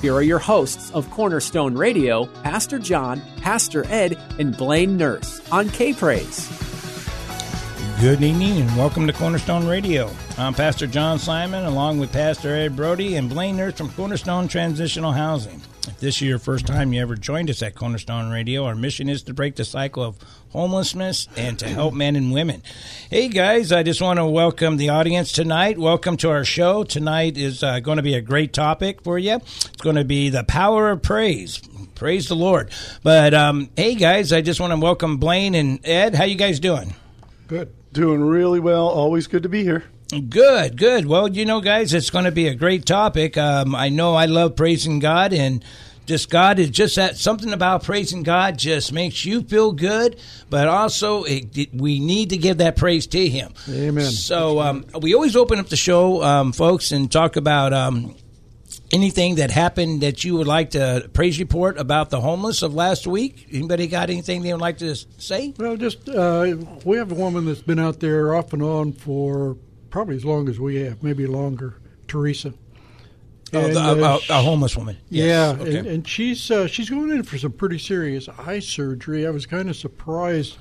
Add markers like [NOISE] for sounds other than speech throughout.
here are your hosts of Cornerstone Radio, Pastor John, Pastor Ed, and Blaine Nurse on K Praise. Good evening and welcome to Cornerstone Radio. I'm Pastor John Simon along with Pastor Ed Brody and Blaine Nurse from Cornerstone Transitional Housing. If this is your first time you ever joined us at Cornerstone Radio, our mission is to break the cycle of homelessness and to help men and women. Hey guys, I just want to welcome the audience tonight. Welcome to our show. Tonight is uh, going to be a great topic for you. It's going to be the power of praise. Praise the Lord. But um, hey guys, I just want to welcome Blaine and Ed. How you guys doing? Good. Doing really well. Always good to be here. Good, good. Well, you know, guys, it's going to be a great topic. Um, I know I love praising God, and just God is just that something about praising God just makes you feel good, but also it, it, we need to give that praise to Him. Amen. So um, we always open up the show, um, folks, and talk about um, anything that happened that you would like to praise report about the homeless of last week. Anybody got anything they would like to say? Well, just uh, we have a woman that's been out there off and on for probably as long as we have, maybe longer. Teresa. Oh, the, And, a, uh, a, a homeless woman. Yeah, Okay. and, and she's uh, she's going in for some pretty serious eye surgery. I was kind of surprised.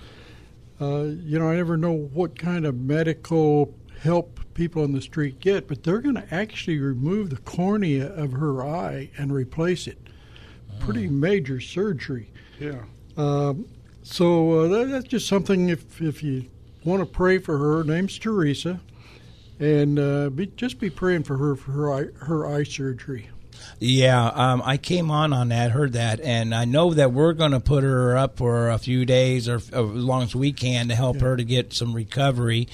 Uh, you know, I never know what kind of medical help people on the street get, but they're going to actually remove the cornea of her eye and replace it. Pretty major surgery. Yeah. Um, so uh, that, that's just something. If if you want to pray for her, her name's Teresa, and uh, be, just be praying for her for her eye, her eye surgery. Yeah, um, I came on on that, heard that, and I know that we're going to put her up for a few days or, or as long as we can to help her to get some recovery,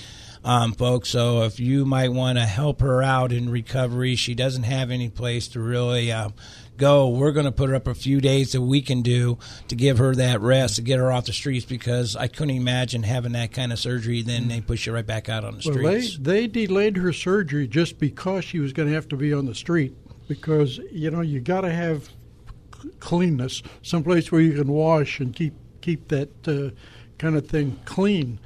um, folks. So if you might want to help her out in recovery, she doesn't have any place to really uh, go. We're going to put her up a few days that we can do to give her that rest to get her off the streets because I couldn't imagine having that kind of surgery. Then they push you right back out on the Well, they streets. they delayed her surgery just because she was going to have to be on the street because you know you got to have cleanness, someplace where you can wash and keep keep that uh, kind of thing clean.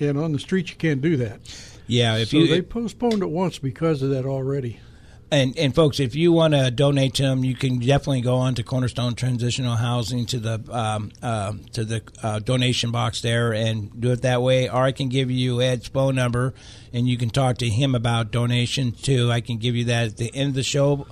And on the street you can't do that. yeah, if so you they postponed it once because of that already. And and folks, if you want to donate to them, you can definitely go on to Cornerstone Transitional Housing to the um, uh, to the uh, donation box there and do it that way. Or I can give you Ed's phone number, and you can talk to him about donation too. I can give you that at the end of the show.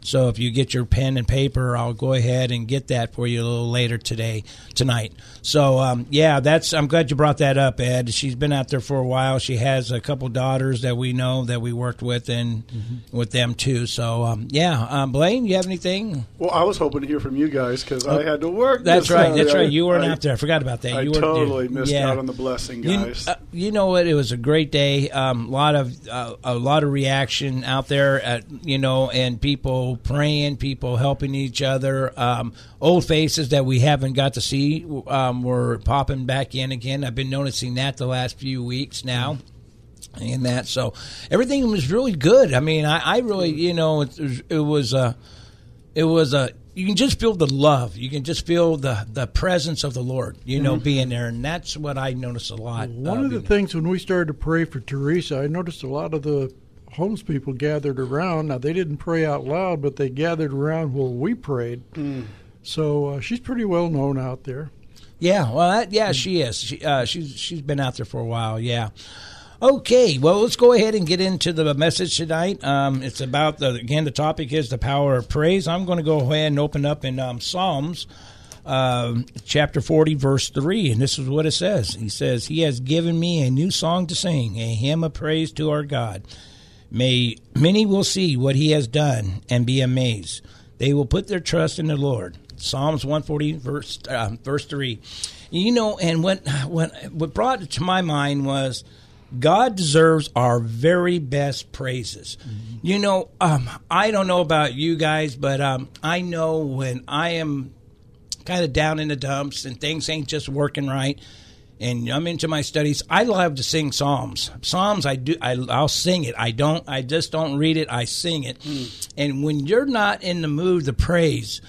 So if you get your pen and paper, I'll go ahead and get that for you a little later today, tonight. So um, yeah, that's. I'm glad you brought that up, Ed. She's been out there for a while. She has a couple daughters that we know that we worked with and with them too. So um, yeah, um, Blaine, you have anything? Well, I was hoping to hear from you guys because I had to work. Oh, That's this right. That's right. You weren't I- out there. I forgot about that. I you were, totally missed yeah. out on the blessing, You, guys. uh, you know what? It was a great day. Um, lot of uh, a lot of reaction out there. At, you know, and people praying, people helping each other. Um, old faces that we haven't got to see um, were popping back in again. I've been noticing that the last few weeks now. And that so everything was really good. I mean, I, I really you know it, was- it was uh, it was a you can just feel the love. You can just feel the the presence of the Lord. You know, being there, and that's what I noticed a lot. One uh, of the things when we started to pray for Teresa, I noticed a lot of the homeless people gathered around. Now they didn't pray out loud, but they gathered around while we prayed. So uh, she's pretty well known out there. Yeah, well, that, yeah, she is. She, uh, she's she's been out there for a while. Yeah. Okay, well, let's go ahead and get into the message tonight. Um, it's about the again. The topic is the power of praise. I'm going to go ahead and open up in um, Psalms, um, chapter 40, verse three, and this is what it says. He says, "He has given me a new song to sing, a hymn of praise to our God. May many will see what He has done and be amazed. They will put their trust in the Lord." Psalms 140, verse uh, verse three. You know, and what what what brought it to my mind was God deserves our very best praises. Mm-hmm. You know, um, I don't know about you guys, but um, I know when I am kind of down in the dumps and things ain't just working right, and I'm into my studies, I love to sing psalms. Psalms, I do. I, will sing it. I don't. I just don't read it. I sing it. Mm. And when you're not in the mood to praise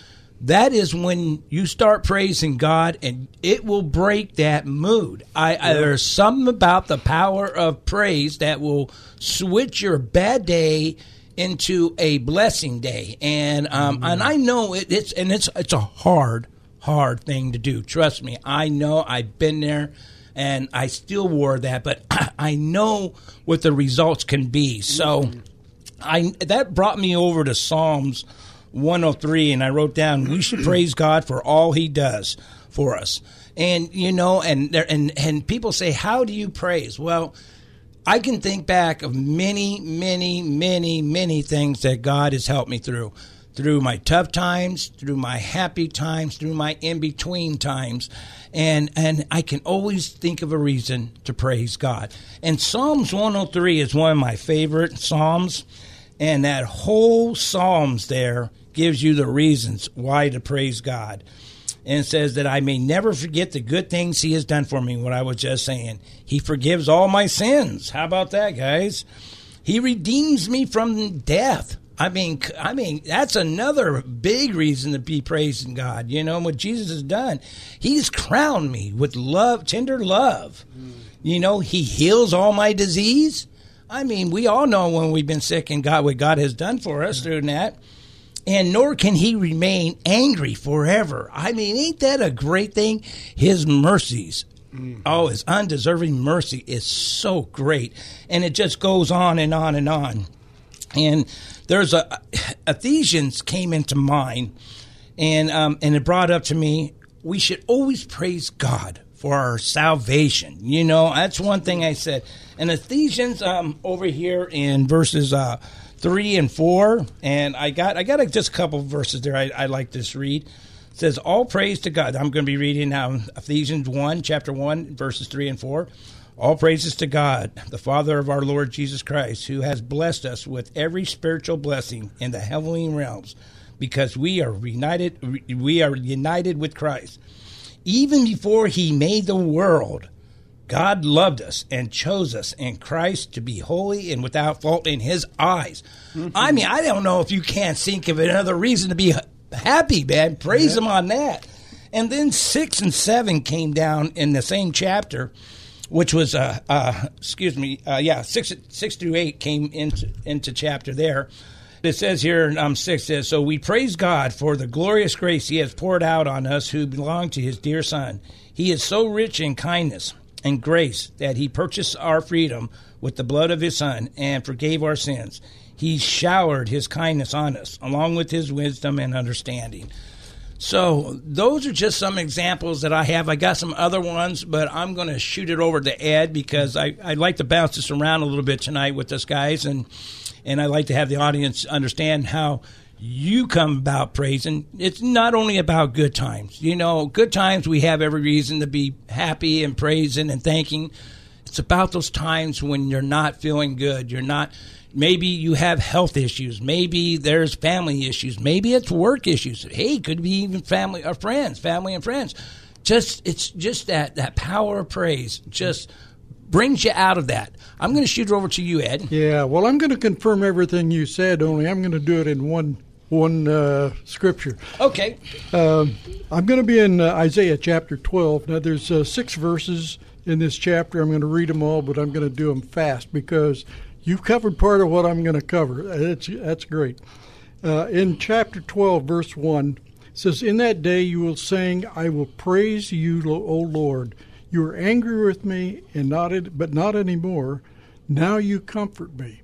that is when you start praising God and it will break that mood. I, I, there's something about the power of praise that will switch your bad day into a blessing day. And um, mm-hmm. and I know it, it's and it's it's a hard hard thing to do. Trust me. I know I've been there and I still wore that, but [CLEARS THROAT] I know what the results can be. So. I that brought me over to Psalms 103 and I wrote down we should praise God for all he does for us. And you know and there and and people say how do you praise? Well, I can think back of many many many many things that God has helped me through. Through my tough times, through my happy times, through my in between times, and and I can always think of a reason to praise God. And Psalms 103 is one of my favorite psalms, and that whole psalms there gives you the reasons why to praise God. And says that I may never forget the good things He has done for me, what I was just saying. He forgives all my sins. How about that, guys? He redeems me from death. I mean, I mean, that's another big reason to be praising God. You know and what Jesus has done? He's crowned me with love, tender love. Mm. You know, He heals all my disease. I mean, we all know when we've been sick and God what God has done for us mm. through that and nor can he remain angry forever. I mean, ain't that a great thing? His mercies. Mm-hmm. Oh, his undeserving mercy is so great. And it just goes on and on and on. And there's a Ephesians came into mind and um, and it brought up to me we should always praise God for our salvation. You know, that's one thing I said. And Ephesians um, over here in verses uh, three and four, and I got I got a, just a couple verses there. I, I like this read. It says, "All praise to God." I'm going to be reading now Ephesians one, chapter one, verses three and four. All praises to God, the Father of our Lord Jesus Christ, who has blessed us with every spiritual blessing in the heavenly realms, because we are united. We are united with Christ. Even before He made the world, God loved us and chose us in Christ to be holy and without fault in His eyes. Mm-hmm. I mean, I don't know if you can't think of another reason to be happy, man. Praise yeah. Him on that. And then six and seven came down in the same chapter, which was uh, uh excuse me, uh, yeah, six six through eight came into into chapter there. It says here um, 6 says, So we praise God for the glorious grace He has poured out on us who belong to His dear Son. He is so rich in kindness and grace that he purchased our freedom with the blood of his son and forgave our sins. He showered his kindness on us, along with his wisdom and understanding. So, those are just some examples that I have. I got some other ones, but I'm going to shoot it over to Ed because I, I'd like to bounce this around a little bit tonight with us guys, and, and I'd like to have the audience understand how you come about praising. It's not only about good times. You know, good times we have every reason to be happy and praising and thanking. It's about those times when you're not feeling good. You're not maybe you have health issues. Maybe there's family issues. Maybe it's work issues. Hey, could be even family or friends, family and friends. Just it's just that that power of praise just brings you out of that. I'm going to shoot it over to you, Ed. Yeah, well, I'm going to confirm everything you said. Only I'm going to do it in one one uh, scripture. Okay. Uh, I'm going to be in uh, Isaiah chapter 12. Now, there's uh, six verses in this chapter. I'm going to read them all, but I'm going to do them fast because you've covered part of what I'm going to cover. That's, that's great. Uh, in chapter 12, verse 1, says, In that day you will sing, I will praise you, O Lord. You were angry with me, and not but not anymore. Now you comfort me.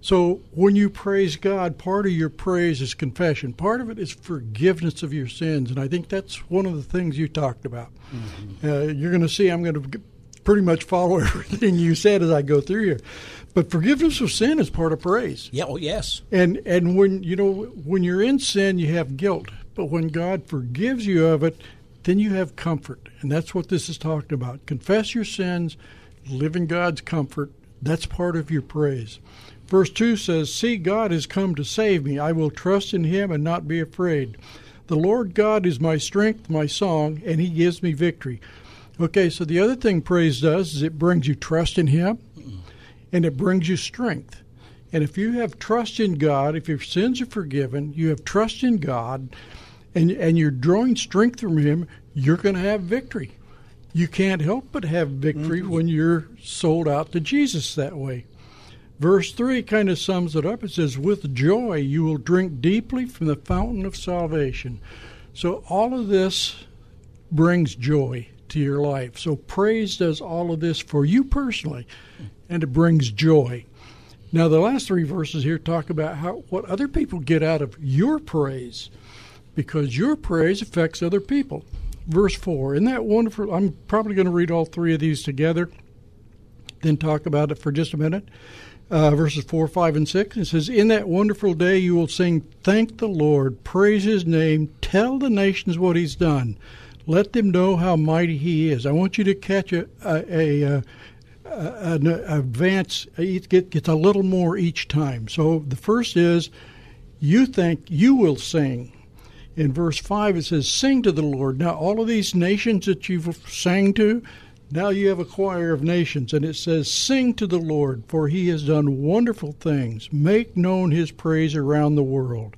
So when you praise God, part of your praise is confession. Part of it is forgiveness of your sins, and I think that's one of the things you talked about. Mm-hmm. Uh, you're going to see I'm going to pretty much follow [LAUGHS] everything you said as I go through here. But forgiveness of sin is part of praise. Yeah, oh yes. And and when you know when you're in sin, you have guilt. But when God forgives you of it, then you have comfort, and that's what this is talking about. Confess your sins, live in God's comfort. That's part of your praise. Verse 2 says, See, God has come to save me. I will trust in him and not be afraid. The Lord God is my strength, my song, and he gives me victory. Okay, so the other thing praise does is it brings you trust in him and it brings you strength. And if you have trust in God, if your sins are forgiven, you have trust in God, and, and you're drawing strength from Him, you're going to have victory. You can't help but have victory mm-hmm. when you're sold out to Jesus that way. Verse 3 kind of sums it up. It says, With joy you will drink deeply from the fountain of salvation. So all of this brings joy to your life. So praise does all of this for you personally, and it brings joy. Now the last three verses here talk about how what other people get out of your praise, because your praise affects other people. Verse 4, isn't that wonderful? I'm probably going to read all three of these together, then talk about it for just a minute uh, verses 4, 5, and 6. It says, In that wonderful day you will sing, Thank the Lord, praise his name, tell the nations what he's done, let them know how mighty he is. I want you to catch a, a, a, uh, a an advance, it gets a little more each time. So the first is, You think you will sing. In verse 5, it says, Sing to the Lord. Now, all of these nations that you've sang to, now you have a choir of nations, and it says, Sing to the Lord, for he has done wonderful things. Make known his praise around the world.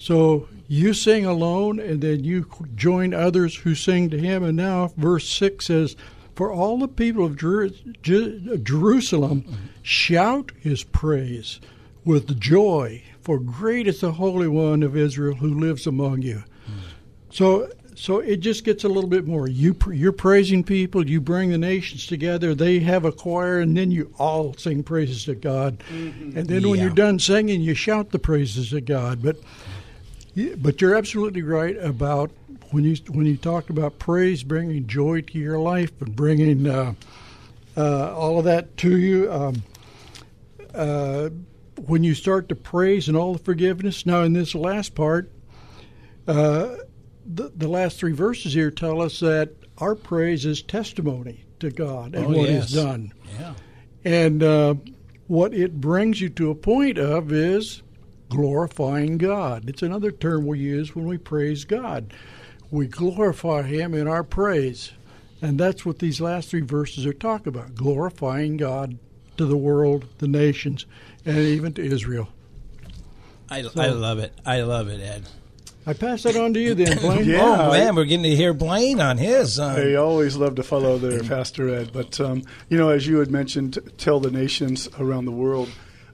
So you sing alone, and then you join others who sing to him. And now, verse 6 says, For all the people of Jer- Jer- Jerusalem shout his praise with joy, for great is the Holy One of Israel who lives among you. So so it just gets a little bit more. You you're praising people. You bring the nations together. They have a choir, and then you all sing praises to God. Mm-hmm. And then yeah. when you're done singing, you shout the praises of God. But but you're absolutely right about when you when you talked about praise bringing joy to your life and bringing uh, uh, all of that to you. Um, uh, when you start to praise and all the forgiveness. Now, in this last part, uh, the, the last three verses here tell us that our praise is testimony to God and oh, what yes. He's done. Yeah. And uh, what it brings you to a point of is glorifying God. It's another term we use when we praise God. We glorify Him in our praise. And that's what these last three verses are talking about glorifying God to the world, the nations, and even to Israel. I, so, I love it. I love it, Ed. I pass that on to you then, [LAUGHS] Blaine. yeah, oh man, we're getting to hear Blaine on his. Um, I always love to follow there, [CLEARS THROAT] Pastor Ed. But um, you know, as you had mentioned, tell the nations around the world.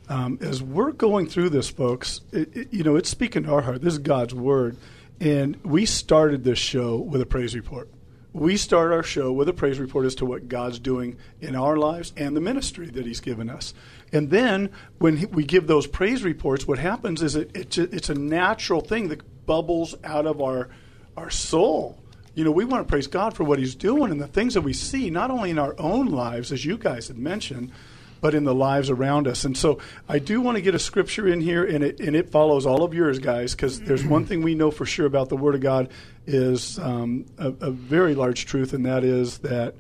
Um, as we're going through this, folks, it, it, you know, it's speaking to our heart. This is God's word, and we started this show with a praise report. We start our show with a praise report as to what God's doing in our lives and the ministry that He's given us. And then when we give those praise reports, what happens is it, it, it's a natural thing that bubbles out of our our soul. You know, we want to praise God for what He's doing and the things that we see, not only in our own lives, as you guys had mentioned, but in the lives around us. And so I do want to get a scripture in here, and it, and it follows all of yours, guys, because there's one thing we know for sure about the Word of God is um, a, a very large truth, and that is that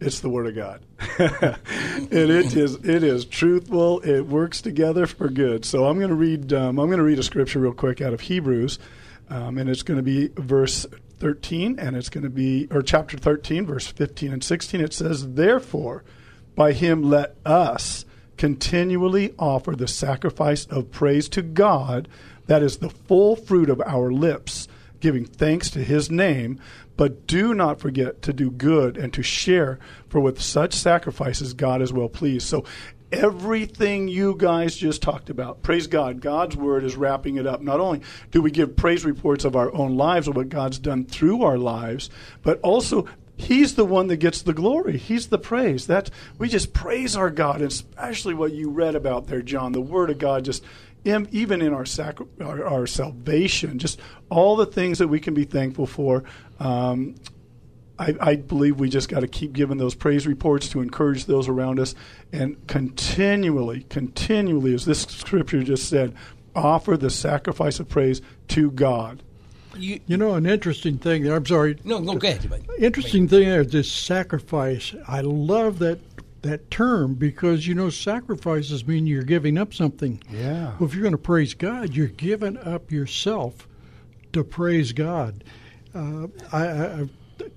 it's the Word of God, [LAUGHS] and it is it is truthful. It works together for good. So I'm going to read um, I'm going to read a scripture real quick out of Hebrews. Um, and it's going to be verse 13, and it's going to be, or chapter 13, verse 15 and 16. It says, Therefore, by him let us continually offer the sacrifice of praise to God, that is the full fruit of our lips, giving thanks to his name. But do not forget to do good and to share, for with such sacrifices God is well pleased. So everything you guys just talked about. Praise God. God's word is wrapping it up. Not only do we give praise reports of our own lives, of what God's done through our lives, but also He's the one that gets the glory. He's the praise. That we just praise our God, especially what you read about there, John. The Word of God, just even in our, sacri- our, our salvation, just all the things that we can be thankful for. Um, I, I, believe we just got to keep giving those praise reports to encourage those around us, and continually, continually, as this scripture just said, offer the sacrifice of praise to God. You, you know, an interesting thing. I'm sorry. No, no, go ahead. Interesting thing there is this sacrifice. I love that that term because you know sacrifices mean you're giving up something. Yeah. Well, if you're going to praise God, you're giving up yourself to praise God. Uh, I, I,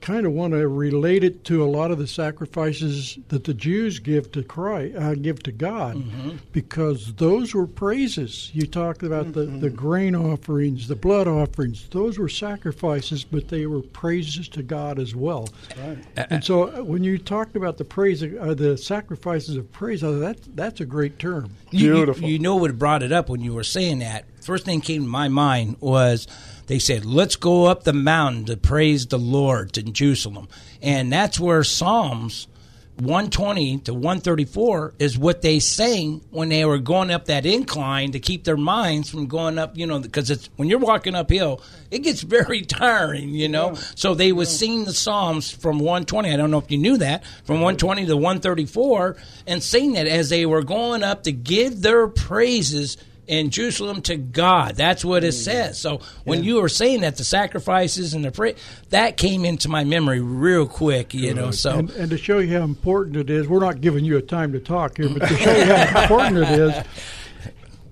kind of want to relate it to a lot of the sacrifices that the Jews give to Christ, uh, give to God, mm-hmm. because those were praises. You talked about mm-hmm. the, the grain offerings, the blood offerings; those were sacrifices, but they were praises to God as well. Right. And so, uh, when you talked about the praise, uh, the sacrifices of praise, uh, that that's a great term. Beautiful. You, you know what brought it up when you were saying that. First thing came to my mind was they said, let's go up the mountain to praise the Lord in Jerusalem. And that's where Psalms 120 to 134 is what they sang when they were going up that incline to keep their minds from going up, you know, because it's when you're walking uphill, it gets [LAUGHS] very tiring, you know. Yeah. So they would yeah. sing the Psalms from 120. I don't know if you knew that, from 120 to 134, and sing that as they were going up to give their praises in Jerusalem to God. That's what it mm. says. So when yeah. you were saying that, the sacrifices and the prayer, that came into my memory real quick, you know. So and, and, to show you how important it is, we're not giving you a time to talk here, but to show you how [LAUGHS] important it is,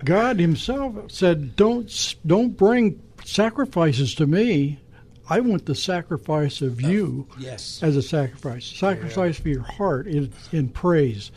God Himself said, "Don't don't bring sacrifices to me." I want the sacrifice of oh, you yes. as a sacrifice. Sacrifice yeah. for your heart in, in praise.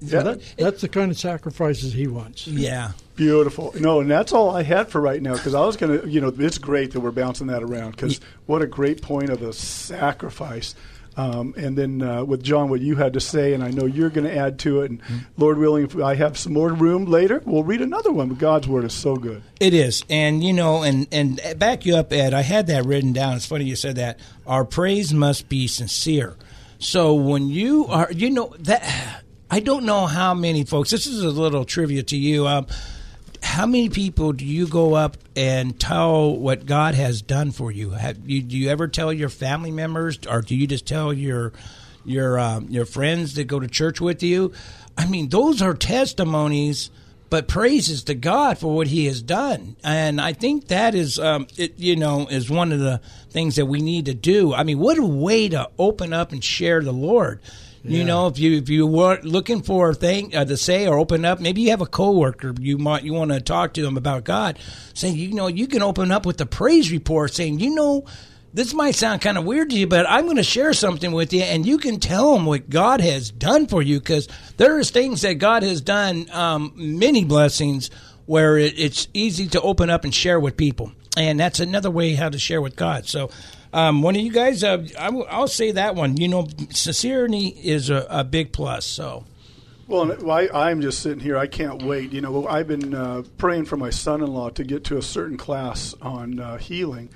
Yeah, that, that's the kind of sacrifices he wants. Yeah. Beautiful. No, and that's all I had for right now because I was going to, you know, it's great that we're bouncing that around because what a great point of a sacrifice. Um, and then uh, with John, what you had to say, and I know you're going to add to it. And mm-hmm. Lord willing, if I have some more room later, we'll read another one. But God's word is so good. It is, and you know, and and back you up, Ed. I had that written down. It's funny you said that. Our praise must be sincere. So when you are, you know that I don't know how many folks. This is a little trivia to you. Um, how many people do you go up and tell what God has done for you? Have you do you ever tell your family members, or do you just tell your your um, your friends that go to church with you? I mean, those are testimonies, but praises to God for what He has done, and I think that is, um, it, you know, is one of the things that we need to do. I mean, what a way to open up and share the Lord. You know, if you if you were looking for a thing uh, to say or open up, maybe you have a coworker you might you want to talk to them about God. Saying, you know, you can open up with the praise report, saying, you know, this might sound kind of weird to you, but I'm going to share something with you, and you can tell them what God has done for you, because there is things that God has done, um, many blessings, where it, it's easy to open up and share with people, and that's another way how to share with God. So um, one of you guys, uh, I w- I'll say that one. You know, sincerity is a, a big plus. So. Well, I, am just sitting here. I can't wait. You know, I've been uh, praying for my son-in-law to get to a certain class on uh, healing,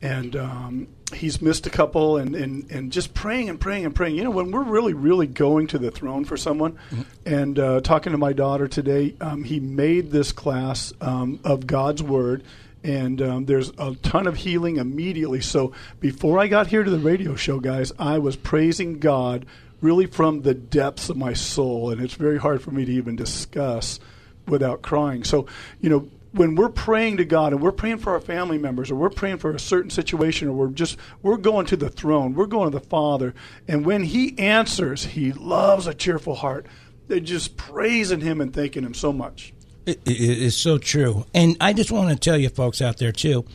and um, he's missed a couple. And, and, and just praying and praying and praying. You know, when we're really, really going to the throne for someone, mm-hmm. and uh, talking to my daughter today, um, he made this class um, of God's word and um, there's a ton of healing immediately. So before I got here to the radio show, guys, I was praising God really from the depths of my soul, and it's very hard for me to even discuss without crying. So, you know, when we're praying to God and we're praying for our family members or we're praying for a certain situation or we're just we're going to the throne, we're going to the Father, and when he answers, he loves a cheerful heart. They're just praising him and thanking him so much. It is so true. And I just want to tell you folks out there, too,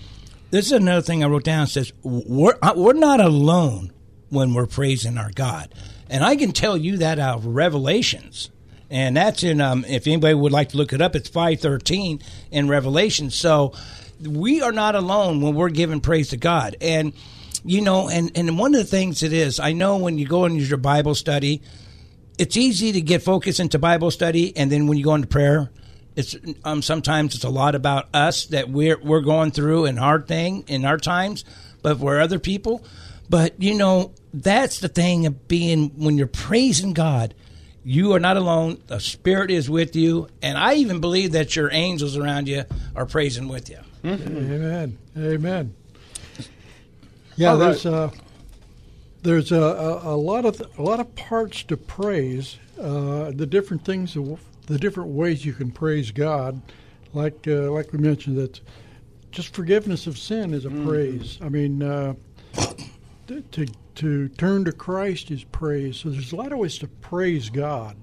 this is another thing I wrote down. It says, we're, uh, we're not alone when we're praising our God. And I can tell you that out of Revelations. And that's in, um, if anybody would like to look it up, it's 513 in Revelation. So we are not alone when we're giving praise to God. And, you know, and, and one of the things it is, I know when you go into your Bible study, it's easy to get focused into Bible study. And then when you go into prayer, it's um, sometimes it's a lot about us that we're we're going through in hard thing in our times, but for other people. But you know, that's the thing of being when you're praising God. You are not alone. The Spirit is with you, and I even believe that your angels around you are praising with you. Amen. Amen. Yeah, All right. there's uh, there's a, a, a lot of a lot of parts to praise. Uh, the different things, the different ways you can praise God, like uh, like we mentioned that just forgiveness of sin is a praise. I mean, uh, to, to to turn to Christ is praise. So there's a lot of ways to praise God,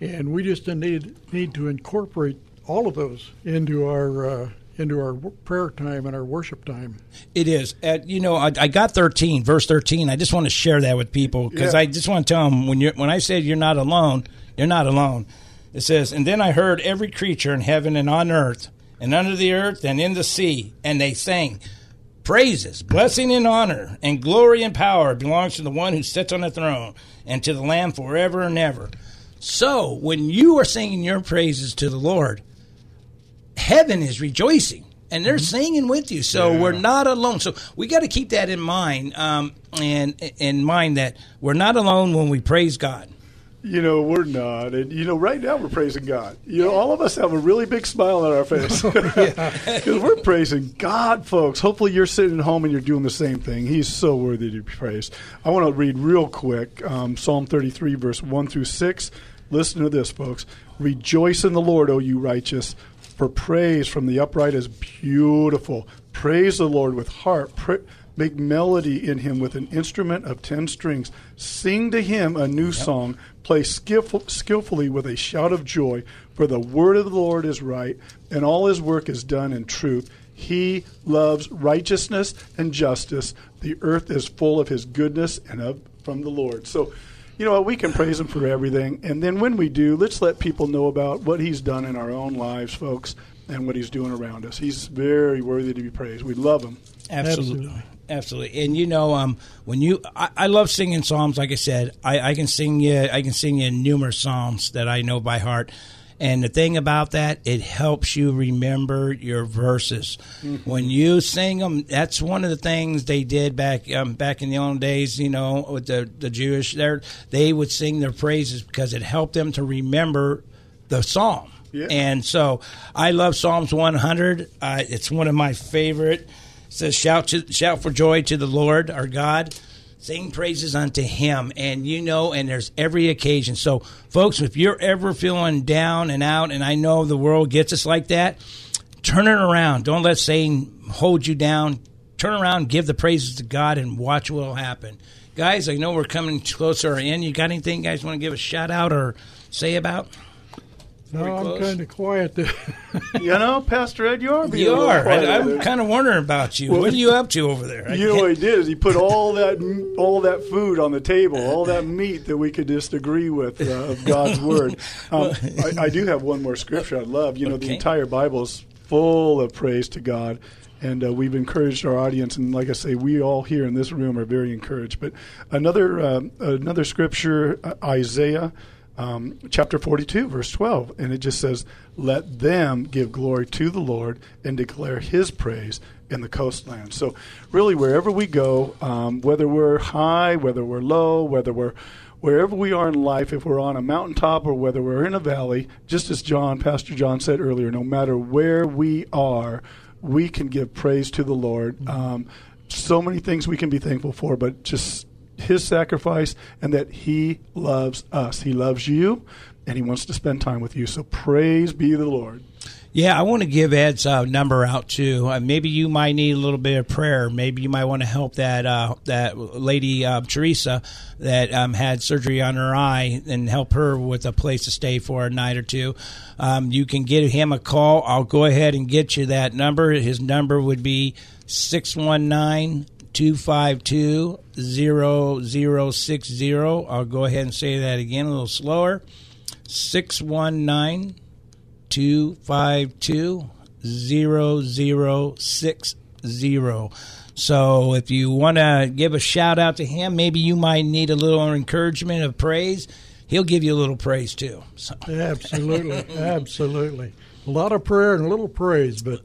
and we just need need to incorporate all of those into our uh, into our prayer time and our worship time. It is. Uh, you know, I, I got 13, verse 13. I just want to share that with people because Yeah. I just want to tell them when you when I said you're not alone, you're not alone. It says, and then I heard every creature in heaven and on earth and under the earth and in the sea, and they sang praises, blessing and honor, and glory and power belongs to the one who sits on the throne and to the Lamb forever and ever. So when you are singing your praises to the Lord, heaven is rejoicing and they're singing with you. So we're not alone. So we got to keep that in mind um, and in mind that we're not alone when we praise god You know, we're not. And, you know, right now we're praising God. You know, all of us have a really big smile on our face. [LAUGHS] [LAUGHS] Because we're praising God, folks. Hopefully you're sitting at home and you're doing the same thing. He's so worthy to be praised. I want to read real quick um, Psalm 33, verse 1 through 6. Listen to this, folks. Rejoice in the Lord, O you righteous, for praise from the upright is beautiful. Praise the Lord with heart. Pra- Make melody in him with an instrument of ten strings. Sing to him a new song. Play skillful, skillfully with a shout of joy. For the word of the Lord is right, and all his work is done in truth. He loves righteousness and justice. The earth is full of his goodness and of from the Lord. So, you know what? We can praise him for everything. And then when we do, let's let people know about what he's done in our own lives, folks, and what he's doing around us. He's very worthy to be praised. We love him. absolutely absolutely and you know um, when you I, I love singing psalms like i said I, I can sing you i can sing you numerous psalms that i know by heart and the thing about that it helps you remember your verses when you sing them that's one of the things they did back um, back in the old days you know with the, the jewish there they would sing their praises because it helped them to remember the psalm Yeah. and so I love Psalms 100. Uh, it's one of my favorite. Says, shout, to, shout for joy to the Lord our God. Sing praises unto him. And you know, and there's every occasion. So, folks, if you're ever feeling down and out, and I know the world gets us like that, turn it around. Don't let Satan hold you down. Turn around, give the praises to God, and watch what will happen. Guys, I know we're coming closer in. You got anything guys want to give a shout out or say about? No, I'm close? kind of quiet there. [LAUGHS] You know, Pastor Ed, you are being You little are. quiet I, I'm kind of wondering about you. what are you up to over there? I You know can't- what he did is he put all that all that food on the table, all that meat that we could just agree with uh, of God's [LAUGHS] word. Um, I, I do have one more scripture I love. You know, the entire Bible is full of praise to God, and uh, we've encouraged our audience. And like I say, we all here in this room are very encouraged. But another um another scripture, uh, Isaiah. Um, chapter 42, verse 12, and it just says, Let them give glory to the Lord and declare his praise in the coastland. So, really, wherever we go, um, whether we're high, whether we're low, whether we're wherever we are in life, if we're on a mountaintop or whether we're in a valley, just as John, Pastor John said earlier, no matter where we are, we can give praise to the Lord. Um, so many things we can be thankful for, but just his sacrifice and that he loves us. He loves you and he wants to spend time with you. So praise be the Lord. Yeah, I want to give Ed's uh, number out too. Uh, maybe you might need a little bit of prayer. Maybe you might want to help that uh, that lady uh, Teresa that um, had surgery on her eye and help her with a place to stay for a night or two. Um, you can give him a call. I'll go ahead and get you that number. His number would be six one nine. 252 0060. I'll go ahead and say that again a little slower. 619 252 0060. So if you want to give a shout out to him, maybe you might need a little encouragement of praise. He'll give you a little praise too. So, absolutely, absolutely. A lot of prayer and a little praise, but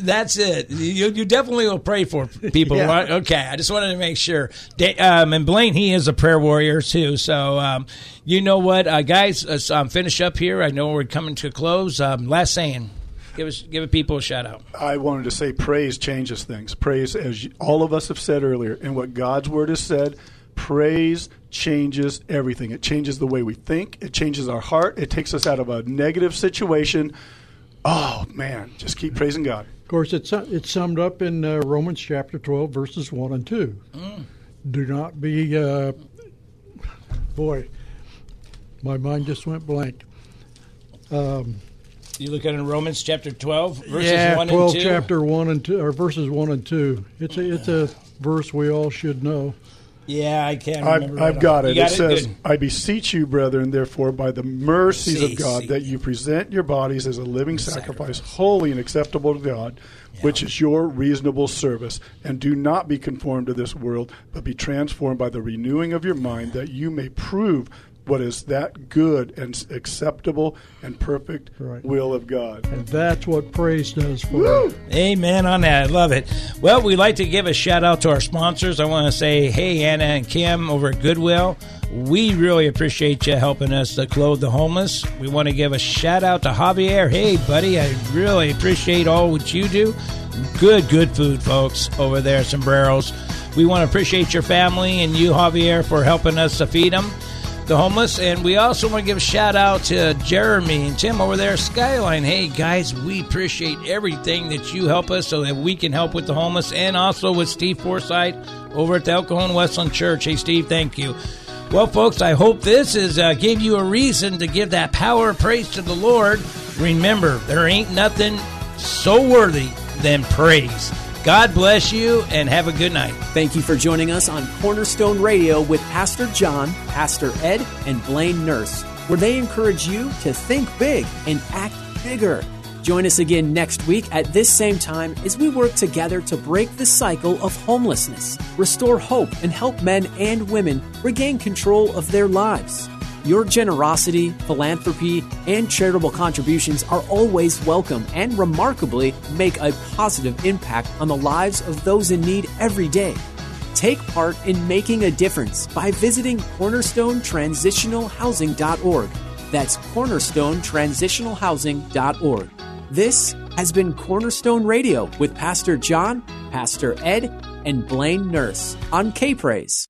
That's it. You, you definitely will pray for people. Yeah. right? Okay, I just wanted to make sure. Um, and Blaine, he is a prayer warrior too. So, um, you know what, uh, guys? Let's um, finish up here. I know we're coming to a close. Um, last saying, give us give people a shout out. I wanted to say praise changes things. Praise, as you- all of us have said earlier, and what God's word has said, praise changes everything. It changes the way we think, it changes our heart, it takes us out of a negative situation. Oh, man, just keep praising God. Of course, it's it's summed up in uh, Romans chapter 12, verses 1 and 2. Do not be, uh, boy, my mind just went blank. Um, You look at it in Romans chapter twelve, verses yeah, one 12 and two. chapter 1 and 2, or verses 1 and 2. It's a, it's a verse we all should know. Yeah, I can't I've, remember. I've right got it. You It says, Good. I beseech you, brethren, therefore, by the mercies See, of God, see. that you present your bodies as a living sacrifice, holy and acceptable to God, which is your reasonable service. And do not be conformed to this world, but be transformed by the renewing of your mind, that you may prove what is that good and acceptable and perfect Right. will of God. And that's what praise does for us. Amen on that. I love it. Well, we'd like to give a shout out to our sponsors. I want to say, hey, Anna and Kim over at Goodwill. We really appreciate you helping us to clothe the homeless. We want to give a shout out to Javier. Hey, buddy, I really appreciate all what you do. Good, good food, folks, over there at Sombreros. We want to appreciate your family and you, Javier, for helping us to feed them the homeless. And we also want to give a shout out to Jeremy and Tim over there Skyline. Hey, guys, we appreciate everything that you help us so that we can help with the homeless and also with Steve Forsythe over at the Cajon Westland Church. Hey, Steve, thank you. Well, folks, I hope this is uh, gave you a reason to give that power of praise to the Lord. Remember, there ain't nothing so worthy than praise. God bless you and have a good night. Thank you for joining us on Cornerstone Radio with Pastor John, Pastor Ed, and Blaine Nurse, where they encourage you to think big and act bigger. Join us again next week at this same time as we work together to break the cycle of homelessness, restore hope, and help men and women regain control of their lives. Your generosity, philanthropy, and charitable contributions are always welcome and remarkably make a positive impact on the lives of those in need every day. Take part in making a difference by visiting cornerstoneTransitionalHousing.org. That's cornerstoneTransitionalHousing.org. This has been Cornerstone Radio with Pastor John, Pastor Ed, and Blaine Nurse on K Praise.